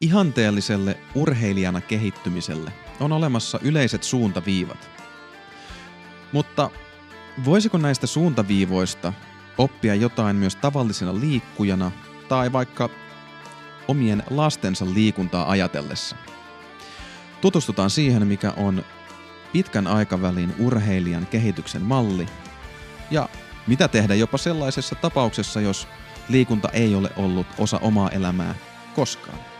Ihanteelliselle urheilijana kehittymiselle on olemassa yleiset suuntaviivat. Mutta voisiko näistä suuntaviivoista oppia jotain myös tavallisena liikkujana tai vaikka omien lastensa liikuntaa ajatellessa? Tutustutaan siihen, mikä on pitkän aikavälin urheilijan kehityksen malli ja mitä tehdä jopa sellaisessa tapauksessa, jos liikunta ei ole ollut osa omaa elämää koskaan.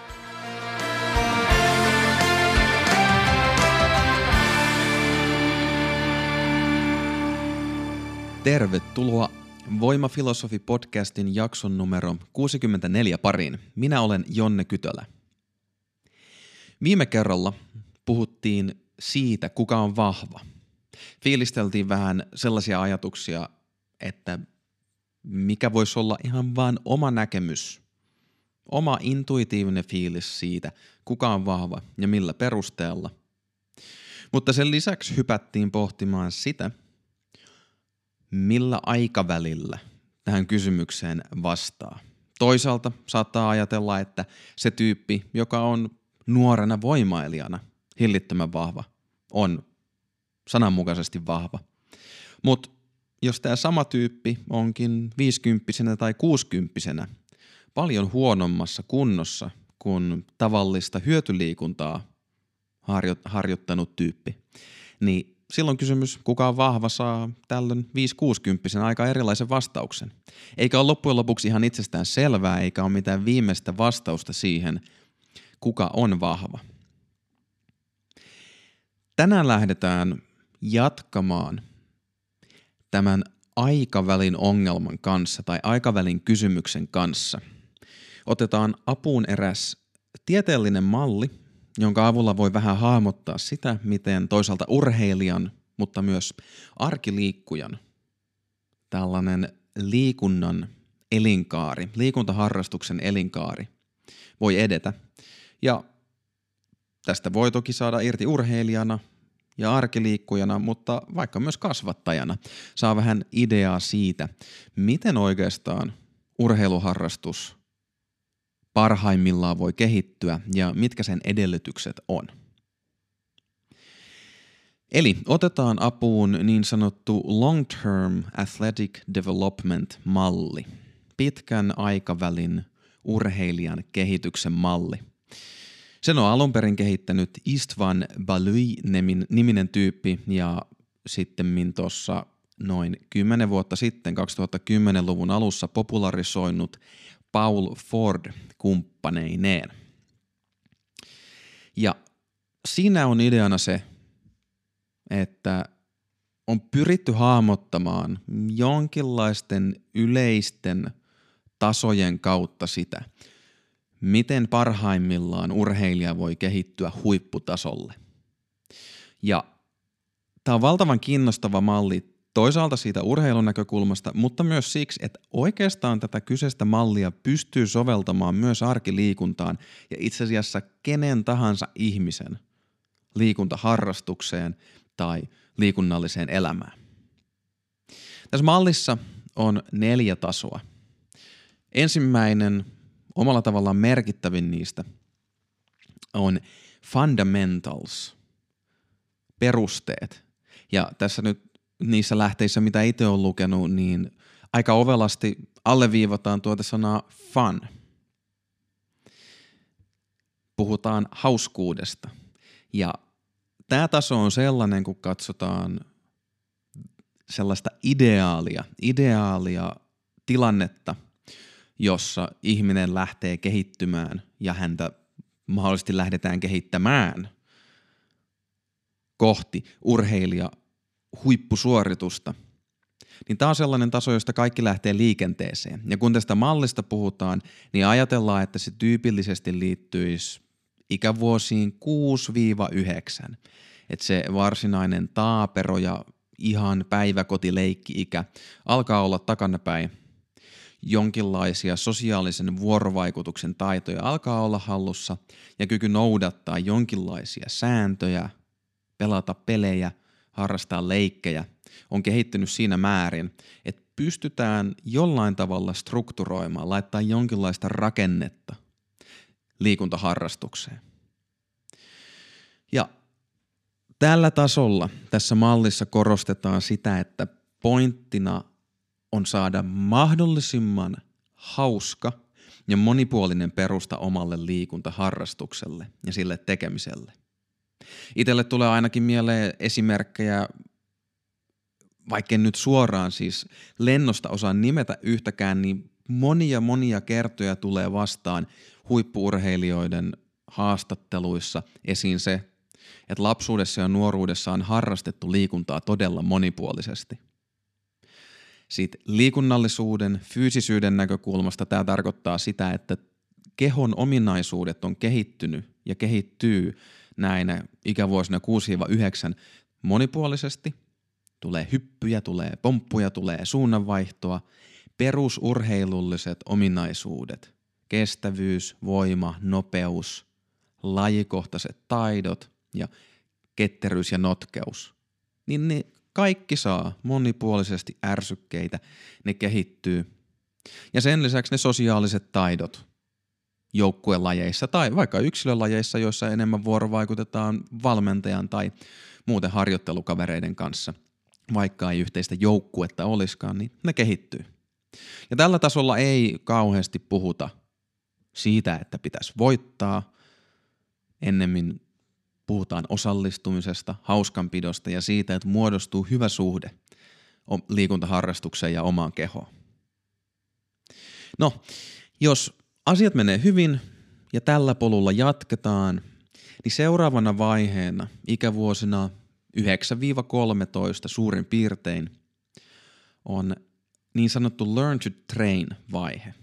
Tervetuloa Voimafilosofi-podcastin jakson numero 64 pariin. Minä olen Jonne Kytölä. Viime kerralla puhuttiin siitä, kuka on vahva. Fiilisteltiin vähän sellaisia ajatuksia, että mikä voisi olla ihan vain oma näkemys, oma intuitiivinen fiilis siitä, kuka on vahva ja millä perusteella. Mutta sen lisäksi hypättiin pohtimaan sitä, millä aikavälillä tähän kysymykseen vastaa. Toisaalta saattaa ajatella, että se tyyppi, joka on nuorena voimailijana hillittömän vahva, on sananmukaisesti vahva. Mutta jos tämä sama tyyppi onkin 50 tai 60 paljon huonommassa kunnossa kuin tavallista hyötyliikuntaa harjoittanut tyyppi, niin silloin kysymys, kuka on vahva, saa tällöin 5-60 aika erilaisen vastauksen. Eikä ole loppujen lopuksi ihan itsestään selvää, eikä ole mitään viimeistä vastausta siihen, kuka on vahva. Tänään lähdetään jatkamaan tämän aikavälin ongelman kanssa tai aikavälin kysymyksen kanssa. Otetaan apuun eräs tieteellinen malli, jonka avulla voi vähän hahmottaa sitä, miten toisaalta urheilijan, mutta myös arkiliikkujan tällainen liikunnan elinkaari, liikuntaharrastuksen elinkaari voi edetä. Ja tästä voi toki saada irti urheilijana ja arkiliikkujana, mutta vaikka myös kasvattajana saa vähän ideaa siitä, miten oikeastaan urheiluharrastus parhaimmillaan voi kehittyä ja mitkä sen edellytykset on. Eli otetaan apuun niin sanottu long-term athletic development malli, pitkän aikavälin urheilijan kehityksen malli. Sen on alun perin kehittänyt Istvan Balui-niminen tyyppi ja sitten tuossa noin 10 vuotta sitten, 2010-luvun alussa popularisoinut Paul Ford kumppaneineen. Ja siinä on ideana se, että on pyritty hahmottamaan jonkinlaisten yleisten tasojen kautta sitä, miten parhaimmillaan urheilija voi kehittyä huipputasolle. Ja tämä on valtavan kiinnostava malli toisaalta siitä urheilun näkökulmasta, mutta myös siksi, että oikeastaan tätä kyseistä mallia pystyy soveltamaan myös arkiliikuntaan ja itse asiassa kenen tahansa ihmisen liikuntaharrastukseen tai liikunnalliseen elämään. Tässä mallissa on neljä tasoa. Ensimmäinen, omalla tavallaan merkittävin niistä, on fundamentals, perusteet. Ja tässä nyt niissä lähteissä, mitä itse olen lukenut, niin aika ovelasti alleviivataan tuota sanaa fun. Puhutaan hauskuudesta. Ja tämä taso on sellainen, kun katsotaan sellaista ideaalia, ideaalia tilannetta, jossa ihminen lähtee kehittymään ja häntä mahdollisesti lähdetään kehittämään kohti urheilija huippusuoritusta, niin tämä on sellainen taso, josta kaikki lähtee liikenteeseen. Ja kun tästä mallista puhutaan, niin ajatellaan, että se tyypillisesti liittyisi ikävuosiin 6-9. Että se varsinainen taapero ja ihan päiväkotileikki-ikä alkaa olla takanapäin. Jonkinlaisia sosiaalisen vuorovaikutuksen taitoja alkaa olla hallussa ja kyky noudattaa jonkinlaisia sääntöjä, pelata pelejä – harrastaa leikkejä, on kehittynyt siinä määrin, että pystytään jollain tavalla strukturoimaan, laittaa jonkinlaista rakennetta liikuntaharrastukseen. Ja tällä tasolla tässä mallissa korostetaan sitä, että pointtina on saada mahdollisimman hauska ja monipuolinen perusta omalle liikuntaharrastukselle ja sille tekemiselle. Itelle tulee ainakin mieleen esimerkkejä, vaikka nyt suoraan siis lennosta osaa nimetä yhtäkään, niin monia monia kertoja tulee vastaan huippuurheilijoiden haastatteluissa esiin se, että lapsuudessa ja nuoruudessa on harrastettu liikuntaa todella monipuolisesti. Siitä liikunnallisuuden, fyysisyyden näkökulmasta tämä tarkoittaa sitä, että kehon ominaisuudet on kehittynyt ja kehittyy näinä ikävuosina 6-9 monipuolisesti. Tulee hyppyjä, tulee pomppuja, tulee suunnanvaihtoa, perusurheilulliset ominaisuudet, kestävyys, voima, nopeus, lajikohtaiset taidot ja ketteryys ja notkeus, niin ne kaikki saa monipuolisesti ärsykkeitä, ne kehittyy. Ja sen lisäksi ne sosiaaliset taidot joukkuelajeissa tai vaikka yksilölajeissa, joissa enemmän vuorovaikutetaan valmentajan tai muuten harjoittelukavereiden kanssa, vaikka ei yhteistä joukkuetta olisikaan, niin ne kehittyy. Ja tällä tasolla ei kauheasti puhuta siitä, että pitäisi voittaa, ennemmin puhutaan osallistumisesta, hauskanpidosta ja siitä, että muodostuu hyvä suhde liikuntaharrastukseen ja omaan kehoon. No, jos asiat menee hyvin ja tällä polulla jatketaan, niin seuraavana vaiheena ikävuosina 9-13 suurin piirtein on niin sanottu learn to train vaihe.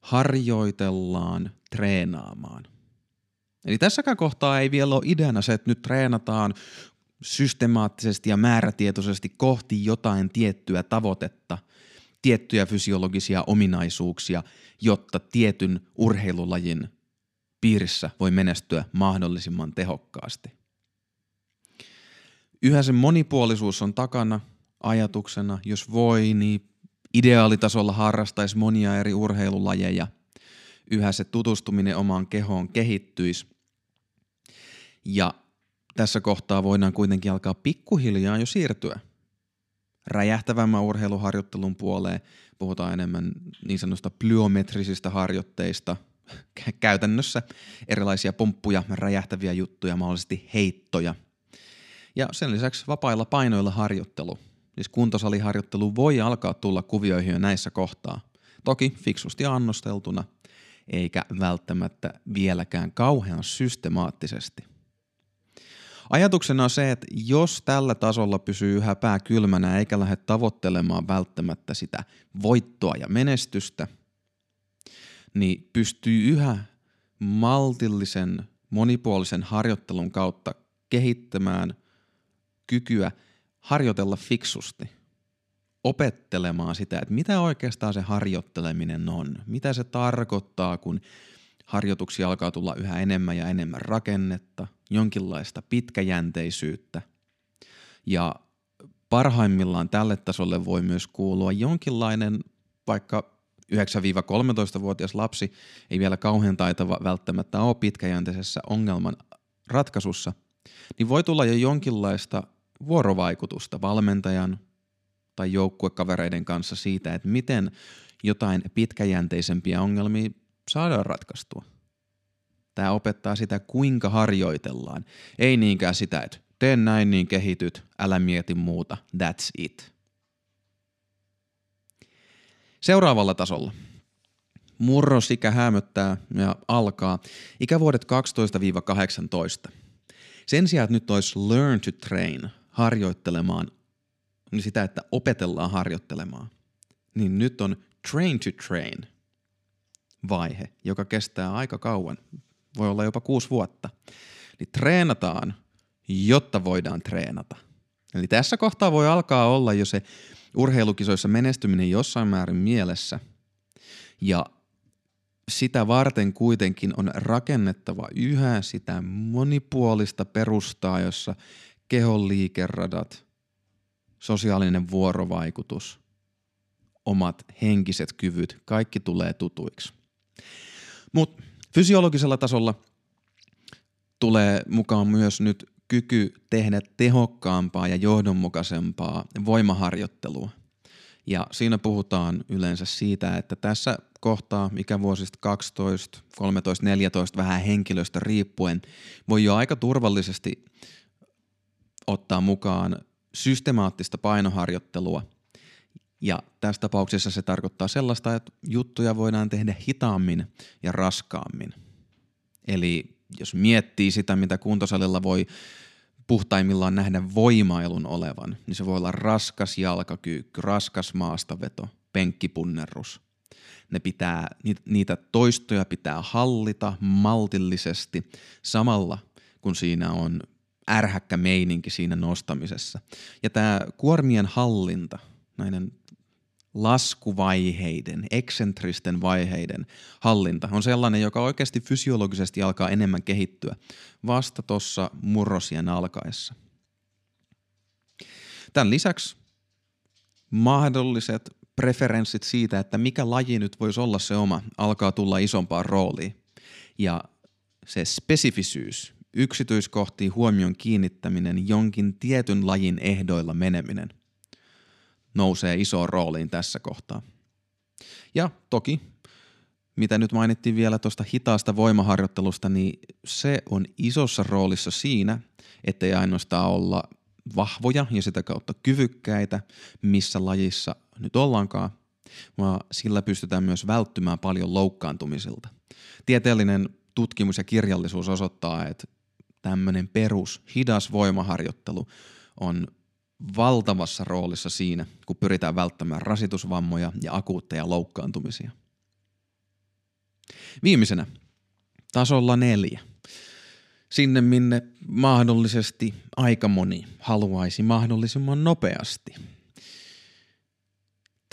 Harjoitellaan treenaamaan. Eli tässäkään kohtaa ei vielä ole ideana se, että nyt treenataan systemaattisesti ja määrätietoisesti kohti jotain tiettyä tavoitetta, tiettyjä fysiologisia ominaisuuksia, jotta tietyn urheilulajin piirissä voi menestyä mahdollisimman tehokkaasti. Yhä se monipuolisuus on takana ajatuksena, jos voi, niin ideaalitasolla harrastaisi monia eri urheilulajeja. Yhä se tutustuminen omaan kehoon kehittyisi ja tässä kohtaa voidaan kuitenkin alkaa pikkuhiljaa jo siirtyä räjähtävämmän urheiluharjoittelun puoleen. Puhutaan enemmän niin sanotusta plyometrisistä harjoitteista, käytännössä erilaisia pomppuja, räjähtäviä juttuja, mahdollisesti heittoja. Ja sen lisäksi vapailla painoilla harjoittelu, siis kuntosaliharjoittelu voi alkaa tulla kuvioihin jo näissä kohtaa. Toki fiksusti annosteltuna, eikä välttämättä vieläkään kauhean systemaattisesti. Ajatuksena on se, että jos tällä tasolla pysyy yhä pää kylmänä eikä lähde tavoittelemaan välttämättä sitä voittoa ja menestystä, niin pystyy yhä maltillisen, monipuolisen harjoittelun kautta kehittämään kykyä harjoitella fiksusti, opettelemaan sitä, että mitä oikeastaan se harjoitteleminen on, mitä se tarkoittaa, kun harjoituksia alkaa tulla yhä enemmän ja enemmän rakennetta, jonkinlaista pitkäjänteisyyttä. Ja parhaimmillaan tälle tasolle voi myös kuulua jonkinlainen vaikka 9-13-vuotias lapsi ei vielä kauhean taitava välttämättä ole pitkäjänteisessä ongelman ratkaisussa, niin voi tulla jo jonkinlaista vuorovaikutusta valmentajan tai joukkuekavereiden kanssa siitä, että miten jotain pitkäjänteisempiä ongelmia saadaan ratkaistua. Tämä opettaa sitä, kuinka harjoitellaan. Ei niinkään sitä, että tee näin niin kehityt, älä mieti muuta, that's it. Seuraavalla tasolla. Murrosikä hämöttää ja alkaa ikävuodet 12-18. Sen sijaan, että nyt olisi learn to train, harjoittelemaan, niin sitä, että opetellaan harjoittelemaan, niin nyt on train to train – vaihe, joka kestää aika kauan, voi olla jopa kuusi vuotta. Eli treenataan, jotta voidaan treenata. Eli tässä kohtaa voi alkaa olla jo se urheilukisoissa menestyminen jossain määrin mielessä. Ja sitä varten kuitenkin on rakennettava yhä sitä monipuolista perustaa, jossa kehon liikeradat, sosiaalinen vuorovaikutus, omat henkiset kyvyt, kaikki tulee tutuiksi. Mutta Fysiologisella tasolla tulee mukaan myös nyt kyky tehdä tehokkaampaa ja johdonmukaisempaa voimaharjoittelua. Ja siinä puhutaan yleensä siitä, että tässä kohtaa ikävuosista 12, 13, 14 vähän henkilöstä riippuen voi jo aika turvallisesti ottaa mukaan systemaattista painoharjoittelua. Ja tässä tapauksessa se tarkoittaa sellaista, että juttuja voidaan tehdä hitaammin ja raskaammin. Eli jos miettii sitä, mitä kuntosalilla voi puhtaimmillaan nähdä voimailun olevan, niin se voi olla raskas jalkakyykky, raskas maastaveto, penkkipunnerrus. Ne pitää, niitä toistoja pitää hallita maltillisesti samalla, kun siinä on ärhäkkä meininki siinä nostamisessa. Ja tämä kuormien hallinta, näiden laskuvaiheiden, eksentristen vaiheiden hallinta on sellainen, joka oikeasti fysiologisesti alkaa enemmän kehittyä vasta tuossa murrosien alkaessa. Tämän lisäksi mahdolliset preferenssit siitä, että mikä laji nyt voisi olla se oma, alkaa tulla isompaan rooliin. Ja se spesifisyys, yksityiskohtiin huomion kiinnittäminen, jonkin tietyn lajin ehdoilla meneminen – nousee isoon rooliin tässä kohtaa. Ja toki, mitä nyt mainittiin vielä tuosta hitaasta voimaharjoittelusta, niin se on isossa roolissa siinä, ettei ainoastaan olla vahvoja ja sitä kautta kyvykkäitä, missä lajissa nyt ollaankaan, vaan sillä pystytään myös välttymään paljon loukkaantumisilta. Tieteellinen tutkimus ja kirjallisuus osoittaa, että tämmöinen perus hidas voimaharjoittelu on valtavassa roolissa siinä, kun pyritään välttämään rasitusvammoja ja akuutteja loukkaantumisia. Viimeisenä, tasolla neljä. Sinne, minne mahdollisesti aika moni haluaisi mahdollisimman nopeasti.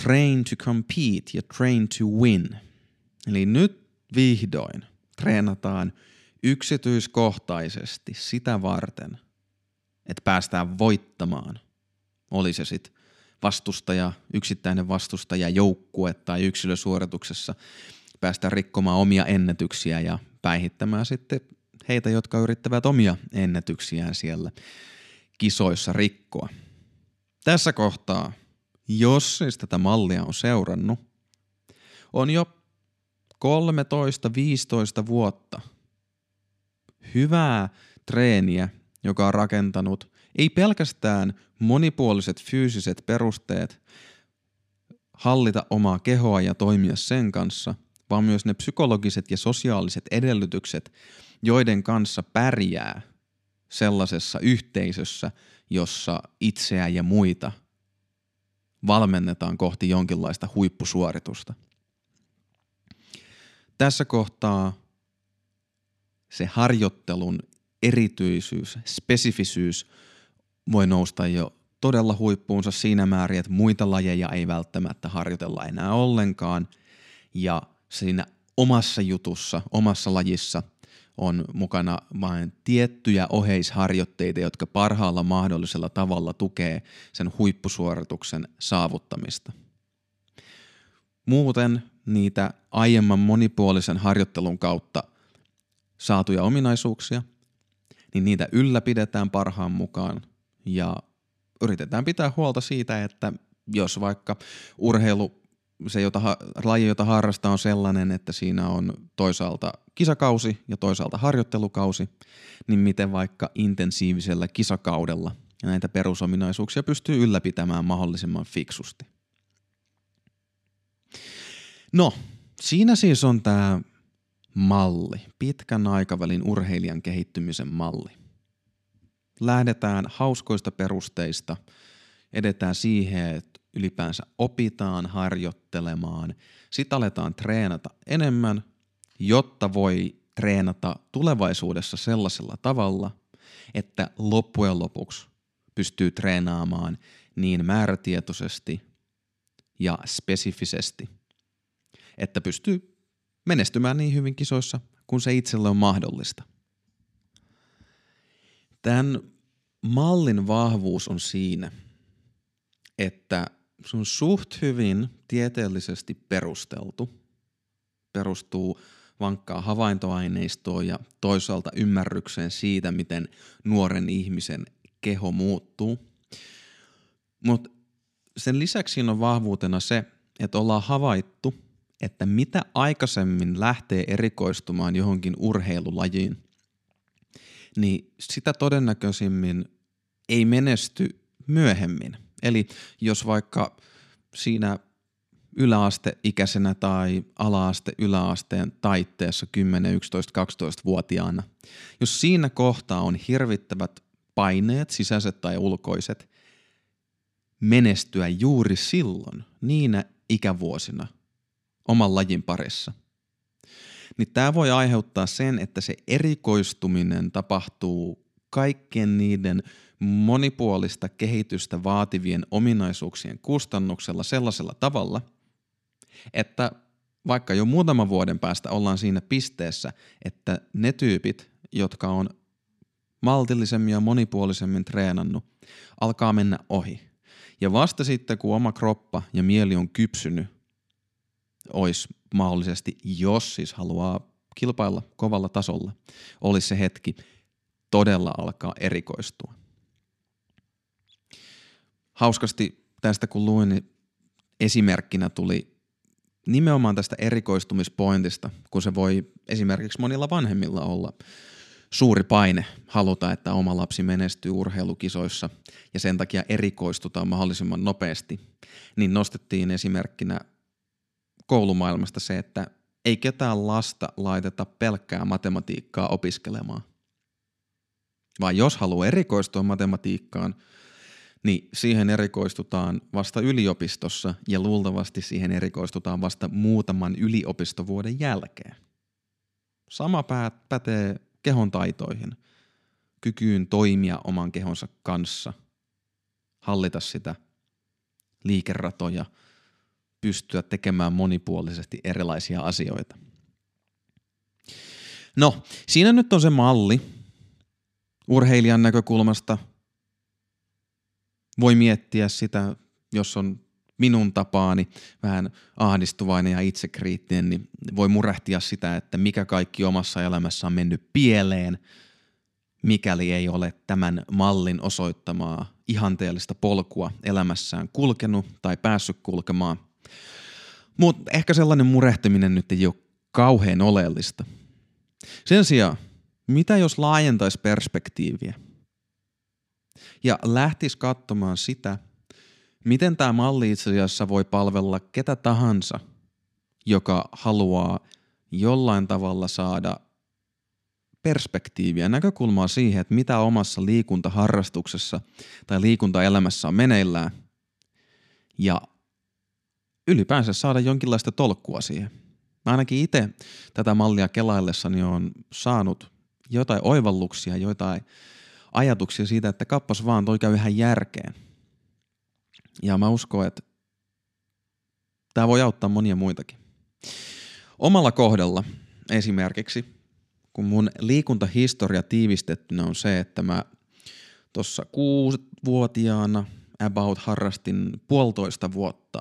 Train to compete ja train to win. Eli nyt vihdoin treenataan yksityiskohtaisesti sitä varten, että päästään voittamaan – oli se sitten vastustaja, yksittäinen vastustaja, joukkue tai yksilösuorituksessa, päästä rikkomaan omia ennätyksiä ja päihittämään sitten heitä, jotka yrittävät omia ennätyksiään siellä kisoissa rikkoa. Tässä kohtaa, jos siis tätä mallia on seurannut, on jo 13-15 vuotta hyvää treeniä, joka on rakentanut ei pelkästään monipuoliset fyysiset perusteet hallita omaa kehoa ja toimia sen kanssa, vaan myös ne psykologiset ja sosiaaliset edellytykset, joiden kanssa pärjää sellaisessa yhteisössä, jossa itseä ja muita valmennetaan kohti jonkinlaista huippusuoritusta. Tässä kohtaa se harjoittelun erityisyys, spesifisyys voi nousta jo todella huippuunsa siinä määrin, että muita lajeja ei välttämättä harjoitella enää ollenkaan. Ja siinä omassa jutussa, omassa lajissa on mukana vain tiettyjä oheisharjoitteita, jotka parhaalla mahdollisella tavalla tukee sen huippusuorituksen saavuttamista. Muuten niitä aiemman monipuolisen harjoittelun kautta saatuja ominaisuuksia, niin niitä ylläpidetään parhaan mukaan ja yritetään pitää huolta siitä, että jos vaikka urheilu, se jota, laji, jota harrastaa on sellainen, että siinä on toisaalta kisakausi ja toisaalta harjoittelukausi, niin miten vaikka intensiivisellä kisakaudella näitä perusominaisuuksia pystyy ylläpitämään mahdollisimman fiksusti. No, siinä siis on tämä malli, pitkän aikavälin urheilijan kehittymisen malli lähdetään hauskoista perusteista, edetään siihen, että ylipäänsä opitaan harjoittelemaan, sitten aletaan treenata enemmän, jotta voi treenata tulevaisuudessa sellaisella tavalla, että loppujen lopuksi pystyy treenaamaan niin määrätietoisesti ja spesifisesti, että pystyy menestymään niin hyvin kisoissa, kun se itselle on mahdollista. Tämän mallin vahvuus on siinä, että se on suht hyvin tieteellisesti perusteltu, perustuu vankkaa havaintoaineistoa ja toisaalta ymmärrykseen siitä, miten nuoren ihmisen keho muuttuu. Mutta sen lisäksi siinä on vahvuutena se, että ollaan havaittu, että mitä aikaisemmin lähtee erikoistumaan johonkin urheilulajiin, niin sitä todennäköisimmin ei menesty myöhemmin. Eli jos vaikka siinä yläasteikäisenä tai alaaste yläasteen taitteessa 10, 11, 12-vuotiaana, jos siinä kohtaa on hirvittävät paineet, sisäiset tai ulkoiset, menestyä juuri silloin, niinä ikävuosina, oman lajin parissa, niin tämä voi aiheuttaa sen, että se erikoistuminen tapahtuu kaikkien niiden monipuolista kehitystä vaativien ominaisuuksien kustannuksella sellaisella tavalla, että vaikka jo muutaman vuoden päästä ollaan siinä pisteessä, että ne tyypit, jotka on maltillisemmin ja monipuolisemmin treenannut, alkaa mennä ohi. Ja vasta sitten, kun oma kroppa ja mieli on kypsynyt, olisi mahdollisesti, jos siis haluaa kilpailla kovalla tasolla, olisi se hetki todella alkaa erikoistua. Hauskasti tästä kun luin, niin esimerkkinä tuli nimenomaan tästä erikoistumispointista, kun se voi esimerkiksi monilla vanhemmilla olla suuri paine haluta, että oma lapsi menestyy urheilukisoissa ja sen takia erikoistutaan mahdollisimman nopeasti, niin nostettiin esimerkkinä koulumaailmasta se, että ei ketään lasta laiteta pelkkää matematiikkaa opiskelemaan. Vaan jos haluaa erikoistua matematiikkaan, niin siihen erikoistutaan vasta yliopistossa ja luultavasti siihen erikoistutaan vasta muutaman yliopistovuoden jälkeen. Sama pätee kehon taitoihin, kykyyn toimia oman kehonsa kanssa, hallita sitä liikeratoja, pystyä tekemään monipuolisesti erilaisia asioita. No, siinä nyt on se malli urheilijan näkökulmasta. Voi miettiä sitä, jos on minun tapaani vähän ahdistuvainen ja itsekriittinen, niin voi murehtia sitä, että mikä kaikki omassa elämässä on mennyt pieleen, mikäli ei ole tämän mallin osoittamaa ihanteellista polkua elämässään kulkenut tai päässyt kulkemaan. Mutta ehkä sellainen murehtiminen nyt ei ole kauhean oleellista. Sen sijaan, mitä jos laajentaisi perspektiiviä ja lähtisi katsomaan sitä, Miten tämä malli itse asiassa voi palvella ketä tahansa, joka haluaa jollain tavalla saada perspektiiviä, näkökulmaa siihen, että mitä omassa liikuntaharrastuksessa tai liikuntaelämässä on meneillään ja ylipäänsä saada jonkinlaista tolkkua siihen. Mä ainakin itse tätä mallia kelaillessani on saanut jotain oivalluksia, jotain ajatuksia siitä, että kappas vaan toi käy ihan järkeen – ja mä uskon, että tämä voi auttaa monia muitakin. Omalla kohdalla esimerkiksi, kun mun liikuntahistoria tiivistettynä on se, että mä tuossa kuusivuotiaana about harrastin puolitoista vuotta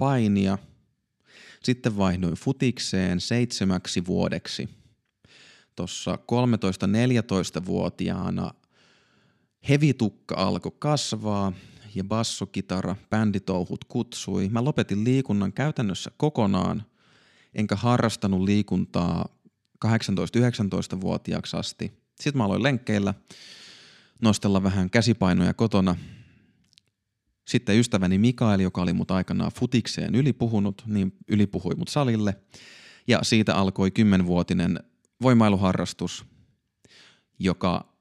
painia, sitten vaihdoin futikseen seitsemäksi vuodeksi. Tuossa 13-14-vuotiaana hevitukka alkoi kasvaa ja bassokitara, bänditouhut kutsui. Mä lopetin liikunnan käytännössä kokonaan, enkä harrastanut liikuntaa 18-19-vuotiaaksi asti. Sitten mä aloin lenkkeillä, nostella vähän käsipainoja kotona. Sitten ystäväni Mikael, joka oli mut aikanaan futikseen ylipuhunut, niin ylipuhui mut salille. Ja siitä alkoi kymmenvuotinen voimailuharrastus, joka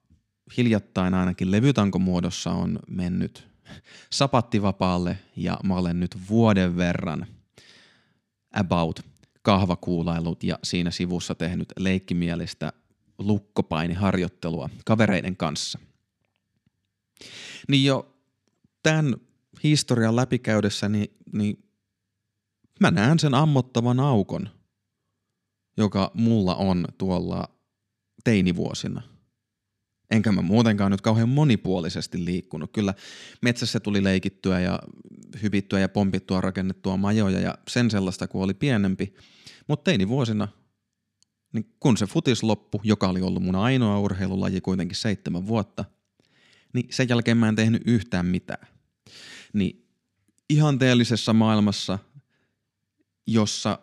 hiljattain ainakin levytankomuodossa on mennyt sapattivapaalle ja mä olen nyt vuoden verran about kahvakuulailut ja siinä sivussa tehnyt leikkimielistä lukkopainiharjoittelua kavereiden kanssa. Niin jo tämän historian läpikäydessä, niin, niin mä näen sen ammottavan aukon, joka mulla on tuolla teinivuosina – Enkä mä muutenkaan nyt kauhean monipuolisesti liikkunut. Kyllä metsässä tuli leikittyä ja hyvittyä ja pompittua rakennettua majoja ja sen sellaista, kun oli pienempi. Mutta teini vuosina niin kun se futis loppu, joka oli ollut mun ainoa urheilulaji kuitenkin seitsemän vuotta, niin sen jälkeen mä en tehnyt yhtään mitään. Niin ihanteellisessa maailmassa, jossa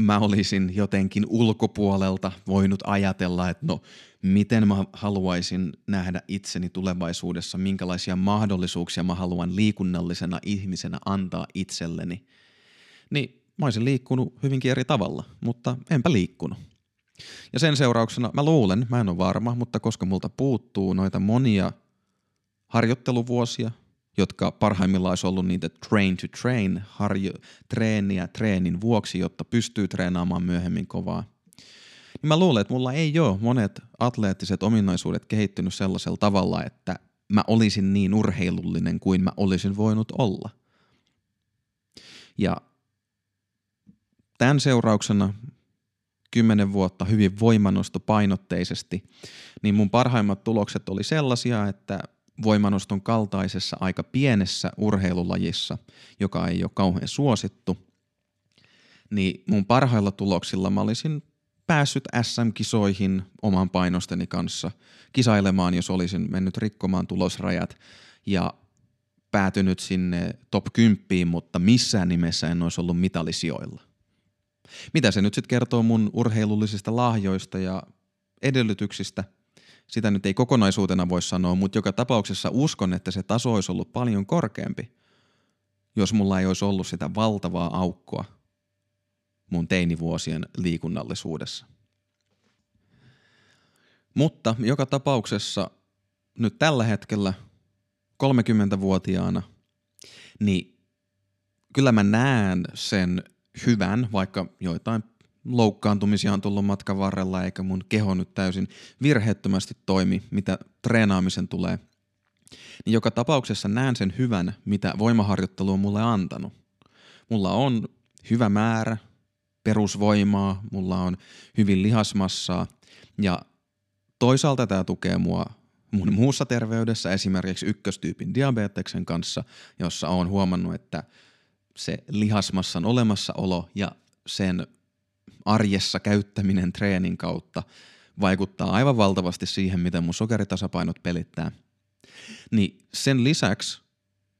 mä olisin jotenkin ulkopuolelta voinut ajatella, että no miten mä haluaisin nähdä itseni tulevaisuudessa, minkälaisia mahdollisuuksia mä haluan liikunnallisena ihmisenä antaa itselleni, niin mä olisin liikkunut hyvinkin eri tavalla, mutta enpä liikkunut. Ja sen seurauksena mä luulen, mä en ole varma, mutta koska multa puuttuu noita monia harjoitteluvuosia, jotka parhaimmillaan olisi ollut niitä train to train, harjo, treeniä treenin vuoksi, jotta pystyy treenaamaan myöhemmin kovaa. Niin mä luulen, että mulla ei ole monet atleettiset ominaisuudet kehittynyt sellaisella tavalla, että mä olisin niin urheilullinen kuin mä olisin voinut olla. Ja tämän seurauksena kymmenen vuotta hyvin voimanostopainotteisesti, niin mun parhaimmat tulokset oli sellaisia, että voimanoston kaltaisessa aika pienessä urheilulajissa, joka ei ole kauhean suosittu, niin mun parhailla tuloksilla mä olisin päässyt SM-kisoihin oman painosteni kanssa kisailemaan, jos olisin mennyt rikkomaan tulosrajat ja päätynyt sinne top 10, mutta missään nimessä en olisi ollut mitalisijoilla. Mitä se nyt sitten kertoo mun urheilullisista lahjoista ja edellytyksistä – sitä nyt ei kokonaisuutena voi sanoa, mutta joka tapauksessa uskon, että se taso olisi ollut paljon korkeampi, jos mulla ei olisi ollut sitä valtavaa aukkoa mun teinivuosien liikunnallisuudessa. Mutta joka tapauksessa nyt tällä hetkellä 30-vuotiaana, niin kyllä mä näen sen hyvän, vaikka joitain loukkaantumisia on tullut matkan varrella, eikä mun keho nyt täysin virheettömästi toimi, mitä treenaamisen tulee. Niin joka tapauksessa näen sen hyvän, mitä voimaharjoittelu on mulle antanut. Mulla on hyvä määrä perusvoimaa, mulla on hyvin lihasmassaa ja toisaalta tämä tukee mua mun muussa terveydessä, esimerkiksi ykköstyypin diabeteksen kanssa, jossa on huomannut, että se lihasmassan olemassaolo ja sen arjessa käyttäminen treenin kautta vaikuttaa aivan valtavasti siihen, miten mun sokeritasapainot pelittää. Niin sen lisäksi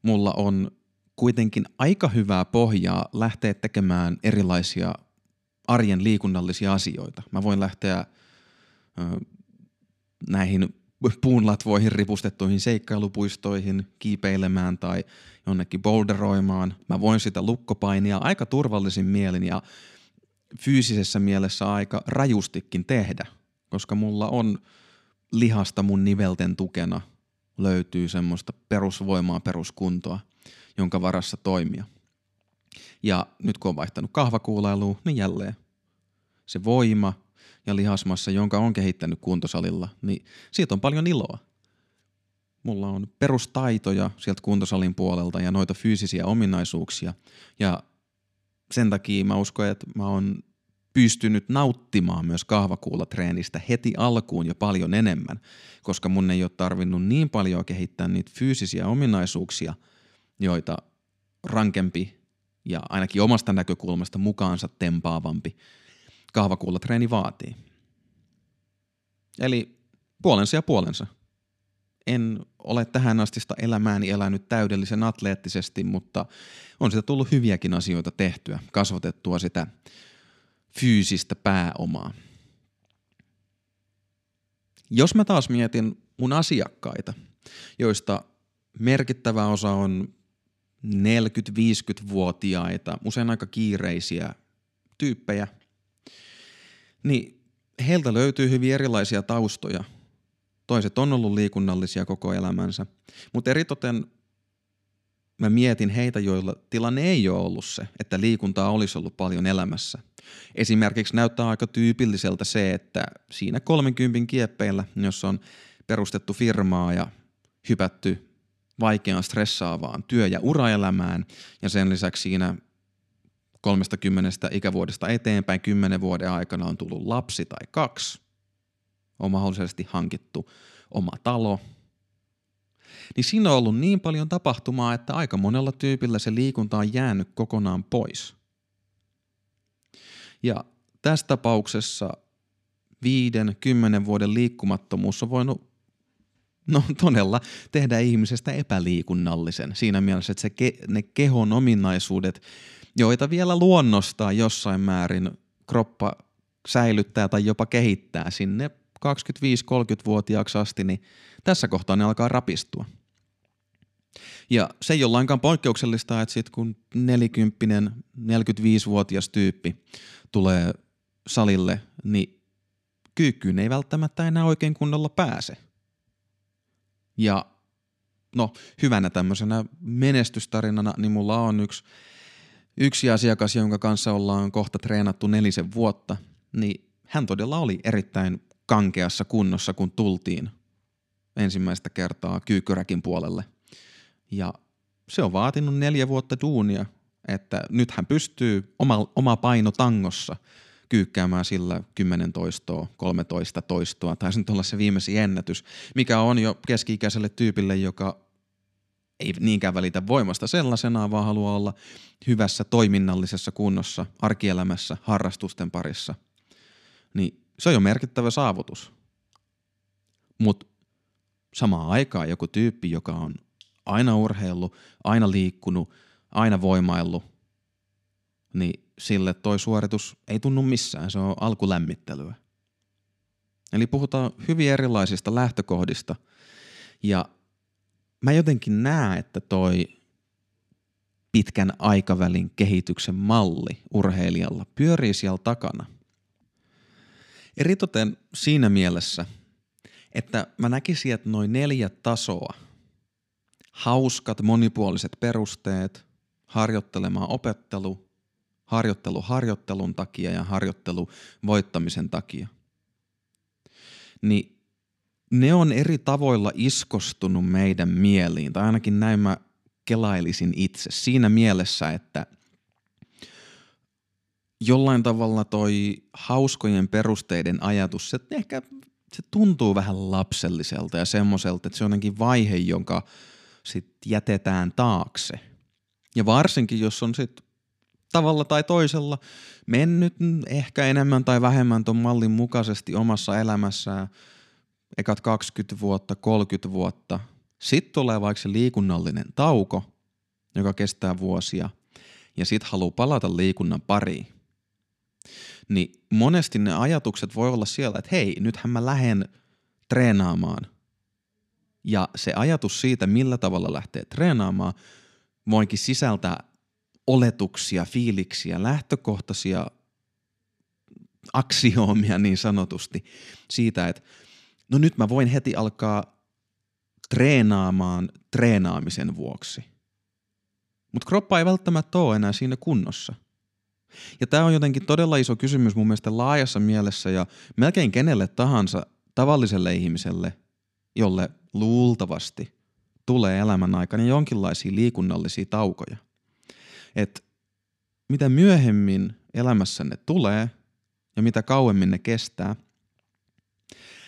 mulla on kuitenkin aika hyvää pohjaa lähteä tekemään erilaisia arjen liikunnallisia asioita. Mä voin lähteä ö, näihin puunlatvoihin ripustettuihin seikkailupuistoihin kiipeilemään tai jonnekin boulderoimaan. Mä voin sitä lukkopainia aika turvallisin mielin ja fyysisessä mielessä aika rajustikin tehdä, koska mulla on lihasta mun nivelten tukena löytyy semmoista perusvoimaa, peruskuntoa, jonka varassa toimia. Ja nyt kun on vaihtanut kahvakuulailuun, niin jälleen se voima ja lihasmassa, jonka on kehittänyt kuntosalilla, niin siitä on paljon iloa. Mulla on perustaitoja sieltä kuntosalin puolelta ja noita fyysisiä ominaisuuksia. Ja sen takia mä uskon, että mä oon pystynyt nauttimaan myös kahvakuulatreenistä heti alkuun jo paljon enemmän, koska mun ei ole tarvinnut niin paljon kehittää niitä fyysisiä ominaisuuksia, joita rankempi ja ainakin omasta näkökulmasta mukaansa tempaavampi kahvakuulatreeni vaatii. Eli puolensa ja puolensa. En ole tähän astista elämääni elänyt täydellisen atleettisesti, mutta on sitä tullut hyviäkin asioita tehtyä, kasvatettua sitä fyysistä pääomaa. Jos mä taas mietin mun asiakkaita, joista merkittävä osa on 40-50-vuotiaita, usein aika kiireisiä tyyppejä, niin heiltä löytyy hyvin erilaisia taustoja. Toiset on ollut liikunnallisia koko elämänsä, mutta eritoten mä mietin heitä, joilla tilanne ei ole ollut se, että liikuntaa olisi ollut paljon elämässä. Esimerkiksi näyttää aika tyypilliseltä se, että siinä 30 kieppeillä, jos on perustettu firmaa ja hypätty vaikeaan stressaavaan työ- ja uraelämään ja sen lisäksi siinä 30 ikävuodesta eteenpäin 10 vuoden aikana on tullut lapsi tai kaksi, on mahdollisesti hankittu oma talo – niin siinä on ollut niin paljon tapahtumaa, että aika monella tyypillä se liikunta on jäänyt kokonaan pois. Ja tässä tapauksessa viiden, kymmenen vuoden liikkumattomuus on voinut no todella tehdä ihmisestä epäliikunnallisen siinä mielessä, että se ke, ne kehon ominaisuudet, joita vielä luonnostaa jossain määrin kroppa säilyttää tai jopa kehittää sinne 25-30-vuotiaaksi asti, niin tässä kohtaa ne alkaa rapistua. Ja se ei ole lainkaan poikkeuksellista, että sitten kun 40 45-vuotias tyyppi tulee salille, niin kyykkyyn ei välttämättä enää oikein kunnolla pääse. Ja no hyvänä tämmöisenä menestystarinana, niin mulla on yksi, yksi asiakas, jonka kanssa ollaan kohta treenattu nelisen vuotta, niin hän todella oli erittäin kankeassa kunnossa, kun tultiin ensimmäistä kertaa kyykkyräkin puolelle. Ja se on vaatinut neljä vuotta duunia, että nyt hän pystyy oma, oma paino tangossa kyykkäämään sillä 10 toistoa, 13 toistoa, tai nyt olla se viimeisin ennätys, mikä on jo keski-ikäiselle tyypille, joka ei niinkään välitä voimasta sellaisenaan, vaan haluaa olla hyvässä toiminnallisessa kunnossa arkielämässä, harrastusten parissa. Niin se on jo merkittävä saavutus. Mutta samaan aikaan joku tyyppi, joka on aina urheillut, aina liikkunut, aina voimaillut, niin sille toi suoritus ei tunnu missään, se on alkulämmittelyä. Eli puhutaan hyvin erilaisista lähtökohdista ja mä jotenkin näen, että toi pitkän aikavälin kehityksen malli urheilijalla pyörii siellä takana. Eritoten siinä mielessä, että mä näkisin, että noin neljä tasoa, hauskat monipuoliset perusteet, harjoittelemaan opettelu, harjoittelu harjoittelun takia ja harjoittelu voittamisen takia. Niin ne on eri tavoilla iskostunut meidän mieliin, tai ainakin näin mä kelailisin itse siinä mielessä, että jollain tavalla toi hauskojen perusteiden ajatus, se ehkä se tuntuu vähän lapselliselta ja semmoiselta, että se on jotenkin vaihe, jonka sit jätetään taakse. Ja varsinkin, jos on sit tavalla tai toisella mennyt ehkä enemmän tai vähemmän ton mallin mukaisesti omassa elämässään ekat 20 vuotta, 30 vuotta. Sitten tulee vaikka se liikunnallinen tauko, joka kestää vuosia, ja sitten haluaa palata liikunnan pariin. Niin monesti ne ajatukset voi olla siellä, että hei, nythän mä lähden treenaamaan. Ja se ajatus siitä, millä tavalla lähtee treenaamaan, voinkin sisältää oletuksia, fiiliksiä, lähtökohtaisia aksioomia niin sanotusti siitä, että no nyt mä voin heti alkaa treenaamaan treenaamisen vuoksi. Mutta kroppa ei välttämättä ole enää siinä kunnossa. Ja tämä on jotenkin todella iso kysymys mun mielestä laajassa mielessä ja melkein kenelle tahansa tavalliselle ihmiselle, jolle luultavasti tulee elämän aikana jonkinlaisia liikunnallisia taukoja – että mitä myöhemmin elämässänne tulee ja mitä kauemmin ne kestää,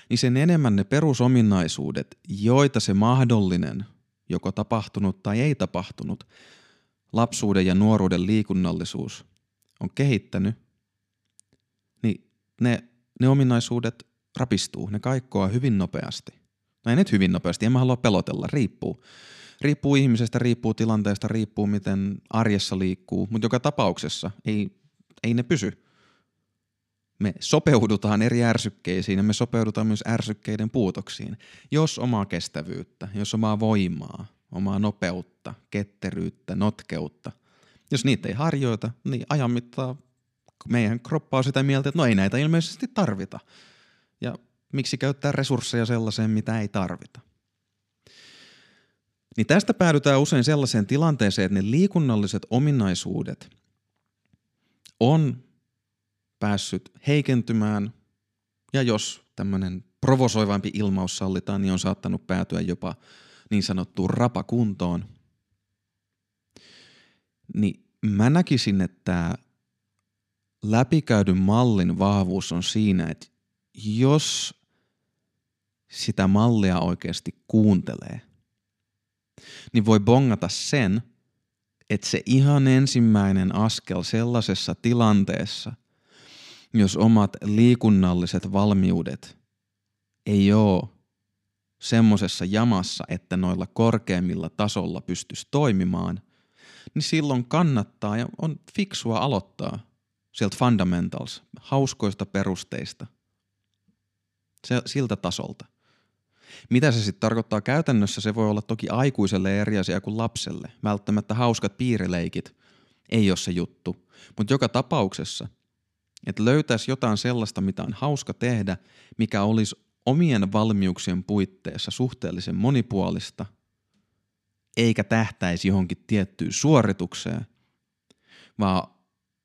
niin sen enemmän ne perusominaisuudet, joita se mahdollinen, joko tapahtunut tai ei tapahtunut, lapsuuden ja nuoruuden liikunnallisuus on kehittänyt, niin ne, ne ominaisuudet rapistuu, ne kaikkoa hyvin nopeasti. No ei nyt hyvin nopeasti, en mä halua pelotella, riippuu. Riippuu ihmisestä, riippuu tilanteesta, riippuu miten arjessa liikkuu, mutta joka tapauksessa ei, ei ne pysy. Me sopeudutaan eri ärsykkeisiin ja me sopeudutaan myös ärsykkeiden puutoksiin, jos omaa kestävyyttä, jos omaa voimaa, omaa nopeutta, ketteryyttä, notkeutta. Jos niitä ei harjoita, niin ajan mittaan meidän kroppa on sitä mieltä, että no ei näitä ilmeisesti tarvita. Ja miksi käyttää resursseja sellaiseen, mitä ei tarvita. Niin tästä päädytään usein sellaiseen tilanteeseen, että ne liikunnalliset ominaisuudet on päässyt heikentymään ja jos tämmöinen provosoivampi ilmaus sallitaan, niin on saattanut päätyä jopa niin sanottuun rapakuntoon. Niin mä näkisin, että läpikäydyn mallin vahvuus on siinä, että jos sitä mallia oikeasti kuuntelee – niin voi bongata sen, että se ihan ensimmäinen askel sellaisessa tilanteessa, jos omat liikunnalliset valmiudet ei ole semmoisessa jamassa, että noilla korkeimmilla tasolla pystyisi toimimaan, niin silloin kannattaa ja on fiksua aloittaa sieltä fundamentals, hauskoista perusteista, se, siltä tasolta. Mitä se sitten tarkoittaa käytännössä, se voi olla toki aikuiselle eri asia kuin lapselle. Välttämättä hauskat piirileikit ei ole se juttu. Mutta joka tapauksessa, että löytäisi jotain sellaista, mitä on hauska tehdä, mikä olisi omien valmiuksien puitteissa suhteellisen monipuolista, eikä tähtäisi johonkin tiettyyn suoritukseen, vaan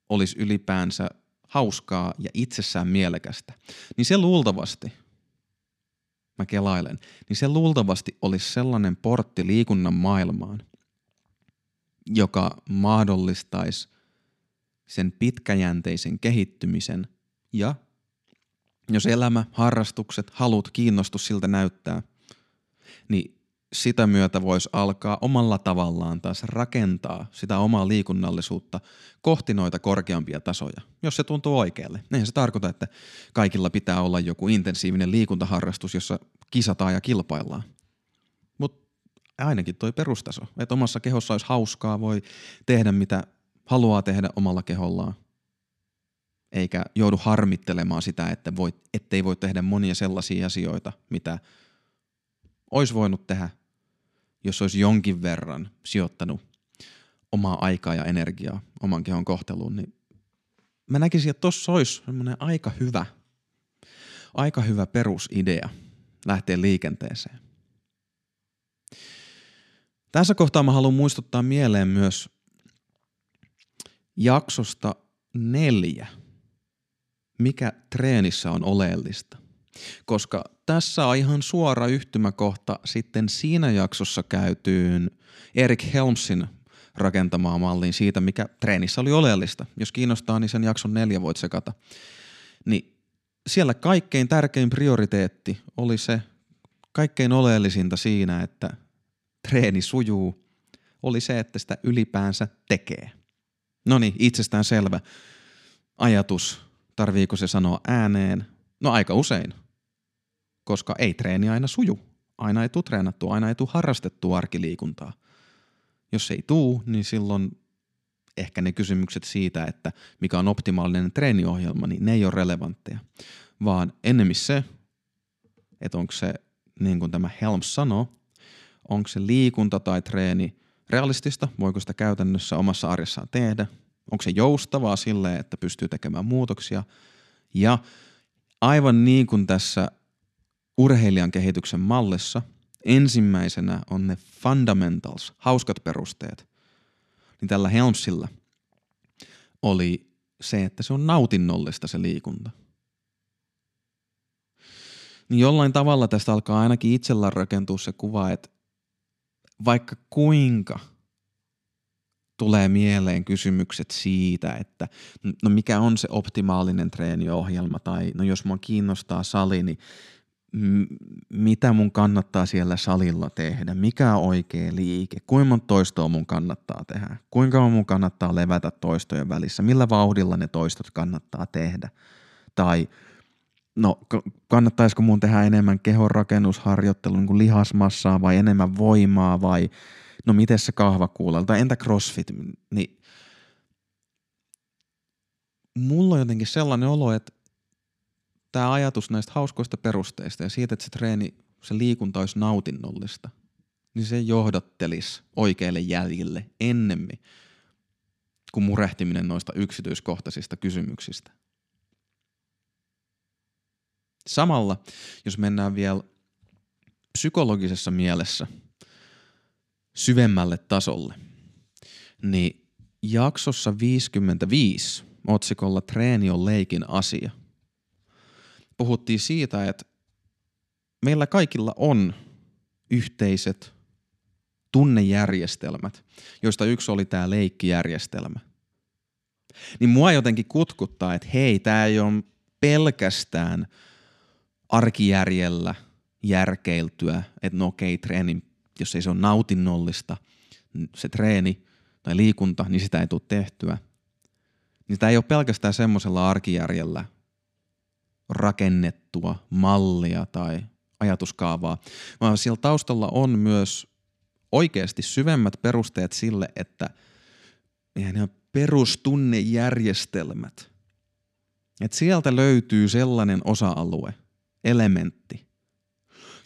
olisi ylipäänsä hauskaa ja itsessään mielekästä, niin se luultavasti, mä kelailen, niin se luultavasti olisi sellainen portti liikunnan maailmaan, joka mahdollistaisi sen pitkäjänteisen kehittymisen ja jos elämä, harrastukset, halut, kiinnostus siltä näyttää, niin sitä myötä voisi alkaa omalla tavallaan taas rakentaa sitä omaa liikunnallisuutta kohti noita korkeampia tasoja, jos se tuntuu oikealle. Eihän se tarkoita, että kaikilla pitää olla joku intensiivinen liikuntaharrastus, jossa kisataan ja kilpaillaan. Mutta ainakin toi perustaso, että omassa kehossa olisi hauskaa, voi tehdä mitä haluaa tehdä omalla kehollaan, eikä joudu harmittelemaan sitä, että voi, ettei voi tehdä monia sellaisia asioita, mitä olisi voinut tehdä, jos olisi jonkin verran sijoittanut omaa aikaa ja energiaa oman kehon kohteluun, niin mä näkisin, että tuossa olisi semmoinen aika hyvä, aika hyvä perusidea lähteä liikenteeseen. Tässä kohtaa mä haluan muistuttaa mieleen myös jaksosta neljä – mikä treenissä on oleellista. Koska tässä on ihan suora yhtymäkohta sitten siinä jaksossa käytyyn Erik Helmsin rakentamaan malliin siitä, mikä treenissä oli oleellista. Jos kiinnostaa, niin sen jakson neljä voit sekata. Niin siellä kaikkein tärkein prioriteetti oli se kaikkein oleellisinta siinä, että treeni sujuu, oli se, että sitä ylipäänsä tekee. No niin, itsestään selvä ajatus Tarviiko se sanoa ääneen? No aika usein, koska ei treeni aina suju. Aina ei tule treenattua, aina ei tule harrastettua arkiliikuntaa. Jos ei tuu, niin silloin ehkä ne kysymykset siitä, että mikä on optimaalinen treeniohjelma, niin ne ei ole relevantteja. Vaan ennemmin se, että onko se, niin kuin tämä Helms sanoo, onko se liikunta tai treeni realistista, voiko sitä käytännössä omassa arjessaan tehdä, Onko se joustavaa silleen, että pystyy tekemään muutoksia? Ja aivan niin kuin tässä urheilijan kehityksen mallissa, ensimmäisenä on ne fundamentals, hauskat perusteet. Niin tällä Helmsillä oli se, että se on nautinnollista se liikunta. Niin jollain tavalla tästä alkaa ainakin itsellä rakentua se kuva, että vaikka kuinka – tulee mieleen kysymykset siitä, että no mikä on se optimaalinen treeniohjelma tai no jos mua kiinnostaa sali, niin mitä mun kannattaa siellä salilla tehdä, mikä on oikea liike, kuinka monta toistoa mun kannattaa tehdä, kuinka mun kannattaa levätä toistojen välissä, millä vauhdilla ne toistot kannattaa tehdä? Tai no kannattaisiko mun tehdä enemmän kehonrakennusharjoittelua, niin kuin lihasmassaa vai enemmän voimaa vai – no miten se kahvakuulella, tai entä crossfit, niin mulla on jotenkin sellainen olo, että tämä ajatus näistä hauskoista perusteista ja siitä, että se treeni, se liikunta olisi nautinnollista, niin se johdattelisi oikeille jäljille ennemmin kuin murehtiminen noista yksityiskohtaisista kysymyksistä. Samalla, jos mennään vielä psykologisessa mielessä – syvemmälle tasolle, niin jaksossa 55 otsikolla Treeni on leikin asia puhuttiin siitä, että meillä kaikilla on yhteiset tunnejärjestelmät, joista yksi oli tämä leikkijärjestelmä. Niin mua jotenkin kutkuttaa, että hei, tämä ei ole pelkästään arkijärjellä järkeiltyä, että no okei, treenin jos ei se ole nautinnollista, se treeni tai liikunta, niin sitä ei tule tehtyä. Niin sitä ei ole pelkästään semmoisella arkijärjellä rakennettua mallia tai ajatuskaavaa, vaan siellä taustalla on myös oikeasti syvemmät perusteet sille, että ne perustunnejärjestelmät, että sieltä löytyy sellainen osa-alue, elementti,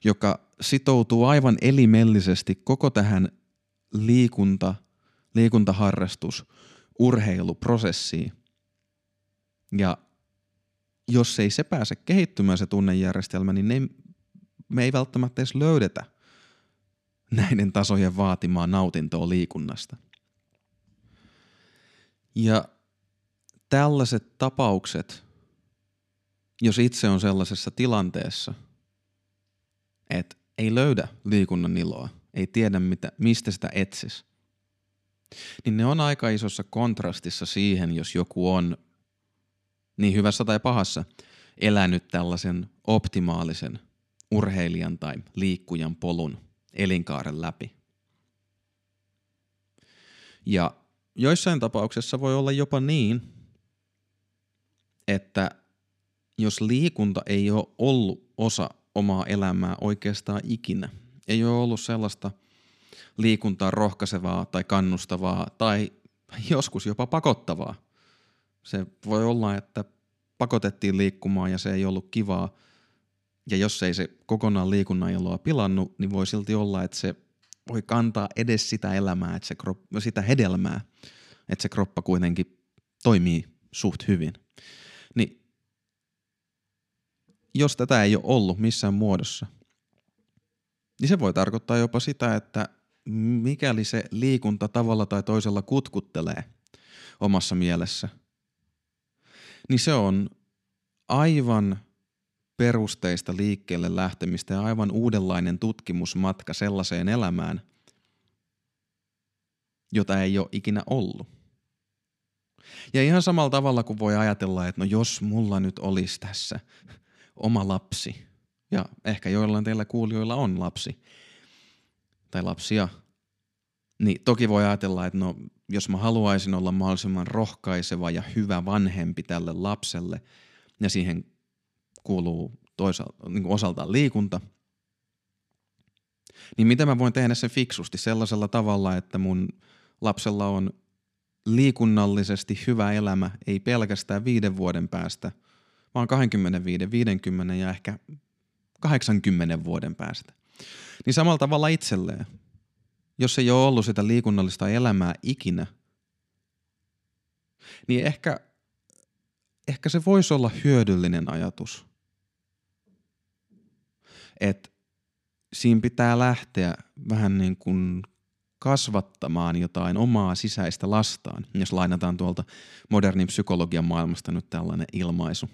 joka sitoutuu aivan elimellisesti koko tähän liikunta, liikuntaharrastus, urheiluprosessiin. Ja jos ei se pääse kehittymään se tunnejärjestelmä, niin ne, me ei välttämättä edes löydetä näiden tasojen vaatimaa nautintoa liikunnasta. Ja tällaiset tapaukset, jos itse on sellaisessa tilanteessa, että ei löydä liikunnan iloa, ei tiedä mitä, mistä sitä etsis, niin ne on aika isossa kontrastissa siihen, jos joku on niin hyvässä tai pahassa elänyt tällaisen optimaalisen urheilijan tai liikkujan polun elinkaaren läpi. Ja joissain tapauksessa voi olla jopa niin, että jos liikunta ei ole ollut osa omaa elämää oikeastaan ikinä, ei ole ollut sellaista liikuntaa rohkaisevaa tai kannustavaa tai joskus jopa pakottavaa. Se voi olla, että pakotettiin liikkumaan ja se ei ollut kivaa. Ja jos ei se kokonaan liikunnan iloa pilannut, niin voi silti olla, että se voi kantaa edes sitä elämää, että se kroppa, sitä hedelmää, että se kroppa kuitenkin toimii suht hyvin. Niin jos tätä ei ole ollut missään muodossa, niin se voi tarkoittaa jopa sitä, että mikäli se liikunta tavalla tai toisella kutkuttelee omassa mielessä, niin se on aivan perusteista liikkeelle lähtemistä ja aivan uudenlainen tutkimusmatka sellaiseen elämään, jota ei ole ikinä ollut. Ja ihan samalla tavalla kuin voi ajatella, että no jos mulla nyt olisi tässä oma lapsi, ja ehkä joillain teillä kuulijoilla on lapsi, tai lapsia, niin toki voi ajatella, että no jos mä haluaisin olla mahdollisimman rohkaiseva ja hyvä vanhempi tälle lapselle, ja siihen kuuluu toisaalta, niin osaltaan liikunta, niin miten mä voin tehdä sen fiksusti sellaisella tavalla, että mun lapsella on liikunnallisesti hyvä elämä, ei pelkästään viiden vuoden päästä, vaan 25, 50 ja ehkä 80 vuoden päästä. Niin samalla tavalla itselleen. Jos ei ole ollut sitä liikunnallista elämää ikinä, niin ehkä, ehkä se voisi olla hyödyllinen ajatus. Että siinä pitää lähteä vähän niin kuin kasvattamaan jotain omaa sisäistä lastaan, jos lainataan tuolta modernin psykologian maailmasta nyt tällainen ilmaisu.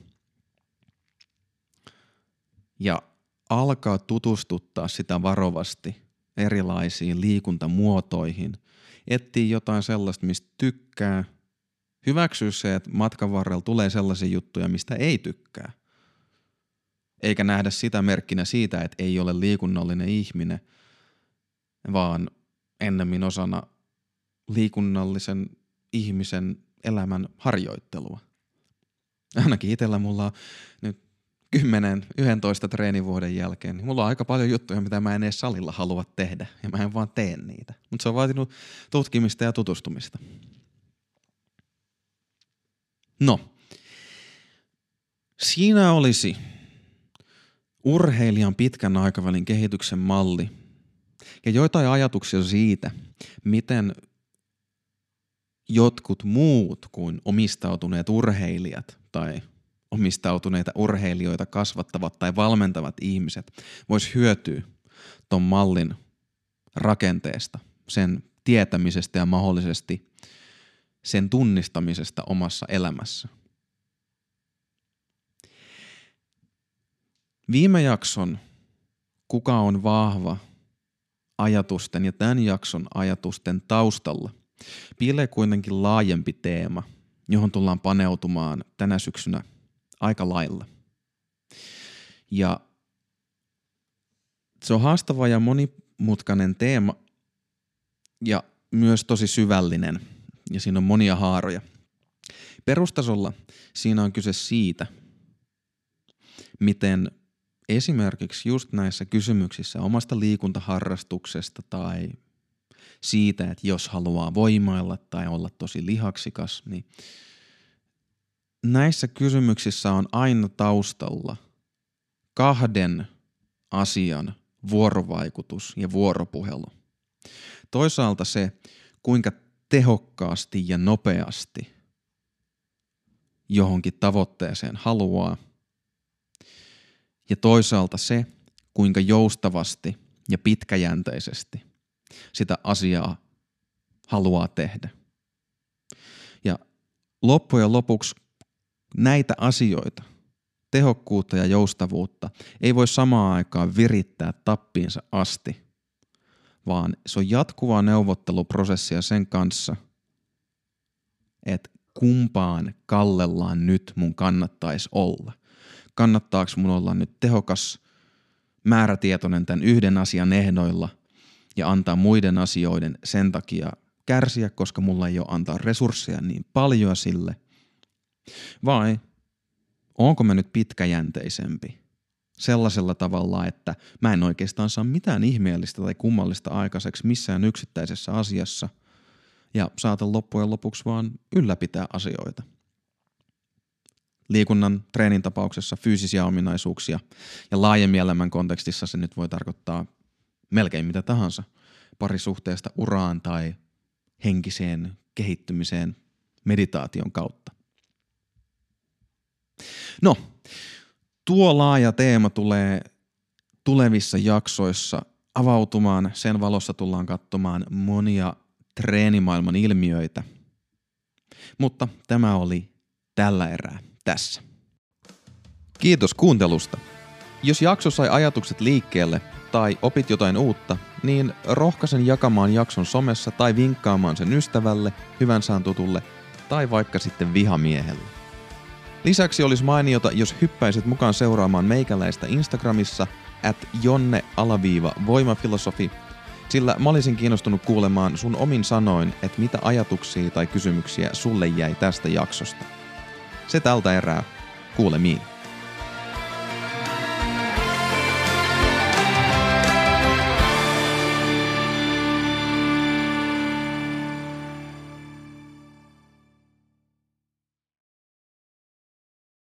Ja alkaa tutustuttaa sitä varovasti erilaisiin liikuntamuotoihin, etsii jotain sellaista, mistä tykkää, hyväksyä se, että matkan varrella tulee sellaisia juttuja, mistä ei tykkää. Eikä nähdä sitä merkkinä siitä, että ei ole liikunnallinen ihminen, vaan ennemmin osana liikunnallisen ihmisen elämän harjoittelua. Ainakin itsellä mulla on nyt 10, 11 treenivuoden jälkeen, niin mulla on aika paljon juttuja, mitä mä en edes salilla halua tehdä, ja mä en vaan tee niitä. Mutta se on vaatinut tutkimista ja tutustumista. No, siinä olisi urheilijan pitkän aikavälin kehityksen malli ja joitain ajatuksia siitä, miten jotkut muut kuin omistautuneet urheilijat tai omistautuneita urheilijoita kasvattavat tai valmentavat ihmiset vois hyötyä ton mallin rakenteesta, sen tietämisestä ja mahdollisesti sen tunnistamisesta omassa elämässä. Viime jakson Kuka on vahva ajatusten ja tämän jakson ajatusten taustalla piilee kuitenkin laajempi teema, johon tullaan paneutumaan tänä syksynä aika lailla. Ja se on haastava ja monimutkainen teema ja myös tosi syvällinen ja siinä on monia haaroja. Perustasolla siinä on kyse siitä, miten esimerkiksi just näissä kysymyksissä omasta liikuntaharrastuksesta tai siitä, että jos haluaa voimailla tai olla tosi lihaksikas, niin näissä kysymyksissä on aina taustalla kahden asian vuorovaikutus ja vuoropuhelu. Toisaalta se, kuinka tehokkaasti ja nopeasti johonkin tavoitteeseen haluaa. Ja toisaalta se, kuinka joustavasti ja pitkäjänteisesti sitä asiaa haluaa tehdä. Ja loppujen lopuksi näitä asioita, tehokkuutta ja joustavuutta, ei voi samaan aikaan virittää tappiinsa asti, vaan se on jatkuvaa neuvotteluprosessia sen kanssa, että kumpaan kallellaan nyt mun kannattaisi olla. Kannattaako mun olla nyt tehokas, määrätietoinen tämän yhden asian ehdoilla ja antaa muiden asioiden sen takia kärsiä, koska mulla ei ole antaa resursseja niin paljon sille? Vai onko mä nyt pitkäjänteisempi? Sellaisella tavalla, että mä en oikeastaan saa mitään ihmeellistä tai kummallista aikaiseksi missään yksittäisessä asiassa – ja saata loppujen lopuksi vaan ylläpitää asioita. Liikunnan treenin tapauksessa fyysisiä ominaisuuksia ja laajemmin elämän kontekstissa se nyt voi tarkoittaa melkein mitä tahansa parisuhteesta uraan tai henkiseen kehittymiseen meditaation kautta. No, tuo laaja teema tulee tulevissa jaksoissa avautumaan. Sen valossa tullaan katsomaan monia treenimaailman ilmiöitä. Mutta tämä oli tällä erää tässä. Kiitos kuuntelusta. Jos jakso sai ajatukset liikkeelle tai opit jotain uutta, niin rohkaisen jakamaan jakson somessa tai vinkkaamaan sen ystävälle, hyvän saan tutulle tai vaikka sitten vihamiehelle. Lisäksi olisi mainiota, jos hyppäisit mukaan seuraamaan meikäläistä Instagramissa at jonne-voimafilosofi sillä mä olisin kiinnostunut kuulemaan sun omin sanoin, että mitä ajatuksia tai kysymyksiä sulle jäi tästä jaksosta. Se tältä erää. Kuulemiin.